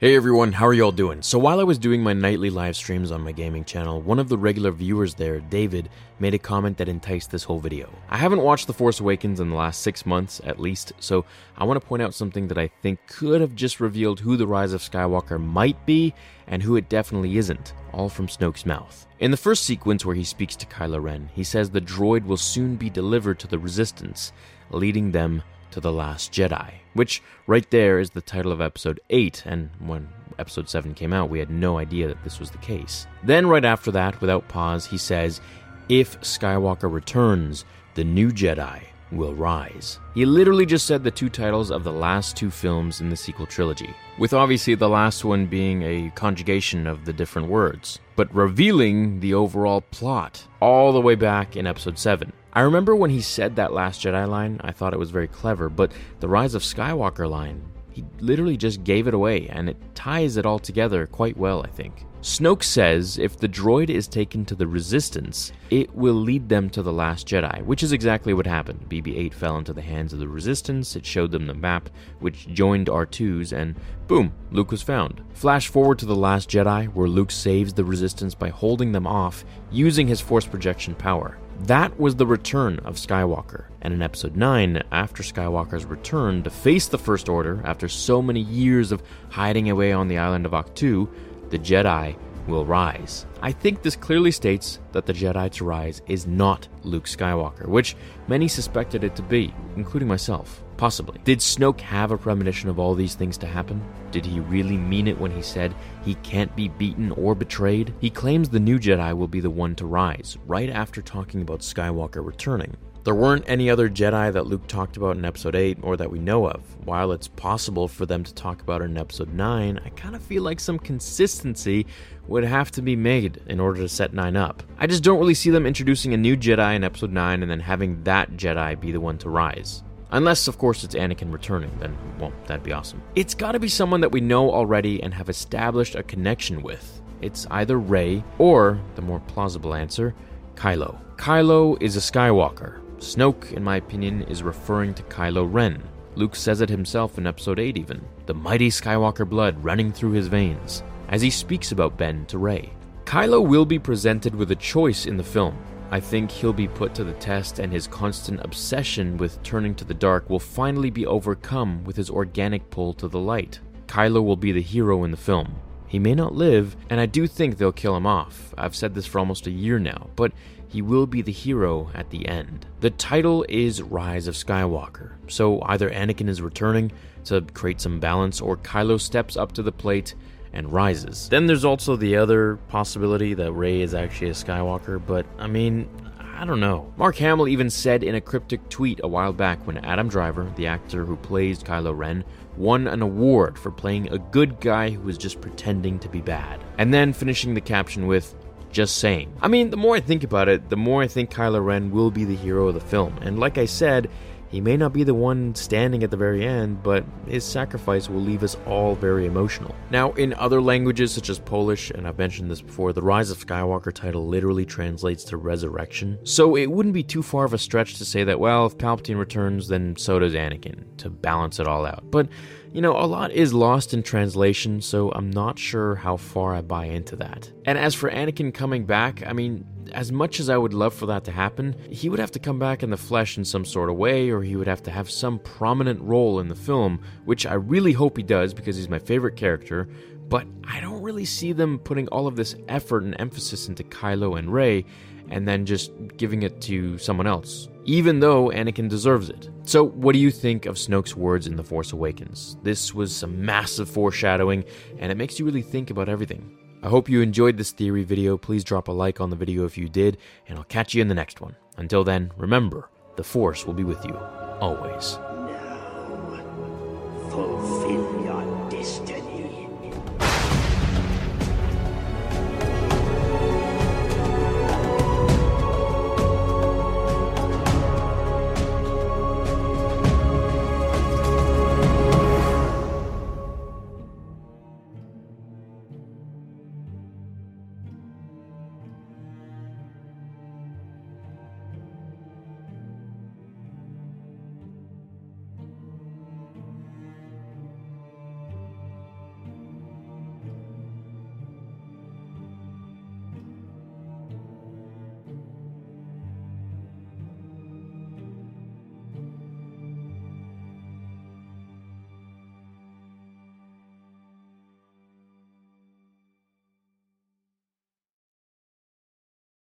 Hey everyone, how are y'all doing? So while I was doing my nightly live streams on my gaming channel, one of the regular viewers there, David, made a comment that enticed this whole video. I haven't watched The Force Awakens in the last six months at least, so I want to point out something that I think could have just revealed who the Rise of Skywalker might be and who it definitely isn't, all from Snoke's mouth. In the first sequence where he speaks to Kylo Ren, he says the droid will soon be delivered to the Resistance, leading them to the Last Jedi, which right there is the title of episode 8, and when episode 7 came out, we had no idea that this was the case. Then, right after that, without pause, he says, If Skywalker returns, the new Jedi will rise. He literally just said the two titles of the last two films in the sequel trilogy, with obviously the last one being a conjugation of the different words, but revealing the overall plot all the way back in episode 7. I remember when he said that Last Jedi line, I thought it was very clever, but the Rise of Skywalker line, he literally just gave it away, and it ties it all together quite well, I think. Snoke says if the droid is taken to the Resistance, it will lead them to the Last Jedi, which is exactly what happened. BB 8 fell into the hands of the Resistance, it showed them the map, which joined R2's, and boom, Luke was found. Flash forward to The Last Jedi, where Luke saves the Resistance by holding them off using his Force projection power. That was the return of Skywalker. And in episode 9, after Skywalker's return to face the First Order after so many years of hiding away on the island of Ahch-To, the Jedi will rise. I think this clearly states that the Jedi to rise is not Luke Skywalker, which many suspected it to be, including myself. Possibly. Did Snoke have a premonition of all these things to happen? Did he really mean it when he said he can't be beaten or betrayed? He claims the new Jedi will be the one to rise, right after talking about Skywalker returning. There weren't any other Jedi that Luke talked about in Episode 8 or that we know of. While it's possible for them to talk about it in Episode 9, I kind of feel like some consistency would have to be made in order to set 9 up. I just don't really see them introducing a new Jedi in Episode 9 and then having that Jedi be the one to rise. Unless, of course, it's Anakin returning, then, well, that'd be awesome. It's gotta be someone that we know already and have established a connection with. It's either Rey or, the more plausible answer, Kylo. Kylo is a Skywalker. Snoke, in my opinion, is referring to Kylo Ren. Luke says it himself in Episode 8, even. The mighty Skywalker blood running through his veins, as he speaks about Ben to Rey. Kylo will be presented with a choice in the film. I think he'll be put to the test, and his constant obsession with turning to the dark will finally be overcome with his organic pull to the light. Kylo will be the hero in the film. He may not live, and I do think they'll kill him off. I've said this for almost a year now, but he will be the hero at the end. The title is Rise of Skywalker, so either Anakin is returning to create some balance, or Kylo steps up to the plate and rises. Then there's also the other possibility that Rey is actually a Skywalker, but I mean, I don't know. Mark Hamill even said in a cryptic tweet a while back when Adam Driver, the actor who plays Kylo Ren, won an award for playing a good guy who was just pretending to be bad. And then finishing the caption with, just saying. I mean, the more I think about it, the more I think Kylo Ren will be the hero of the film. And like I said, he may not be the one standing at the very end, but his sacrifice will leave us all very emotional. Now, in other languages such as Polish, and I've mentioned this before, the Rise of Skywalker title literally translates to resurrection. So it wouldn't be too far of a stretch to say that, well, if Palpatine returns, then so does Anakin, to balance it all out. But you know, a lot is lost in translation, so I'm not sure how far I buy into that. And as for Anakin coming back, I mean, as much as I would love for that to happen, he would have to come back in the flesh in some sort of way, or he would have to have some prominent role in the film, which I really hope he does because he's my favorite character. But I don't really see them putting all of this effort and emphasis into Kylo and Rey and then just giving it to someone else, even though Anakin deserves it. So, what do you think of Snoke's words in The Force Awakens? This was some massive foreshadowing, and it makes you really think about everything. I hope you enjoyed this theory video. Please drop a like on the video if you did, and I'll catch you in the next one. Until then, remember, the Force will be with you, always.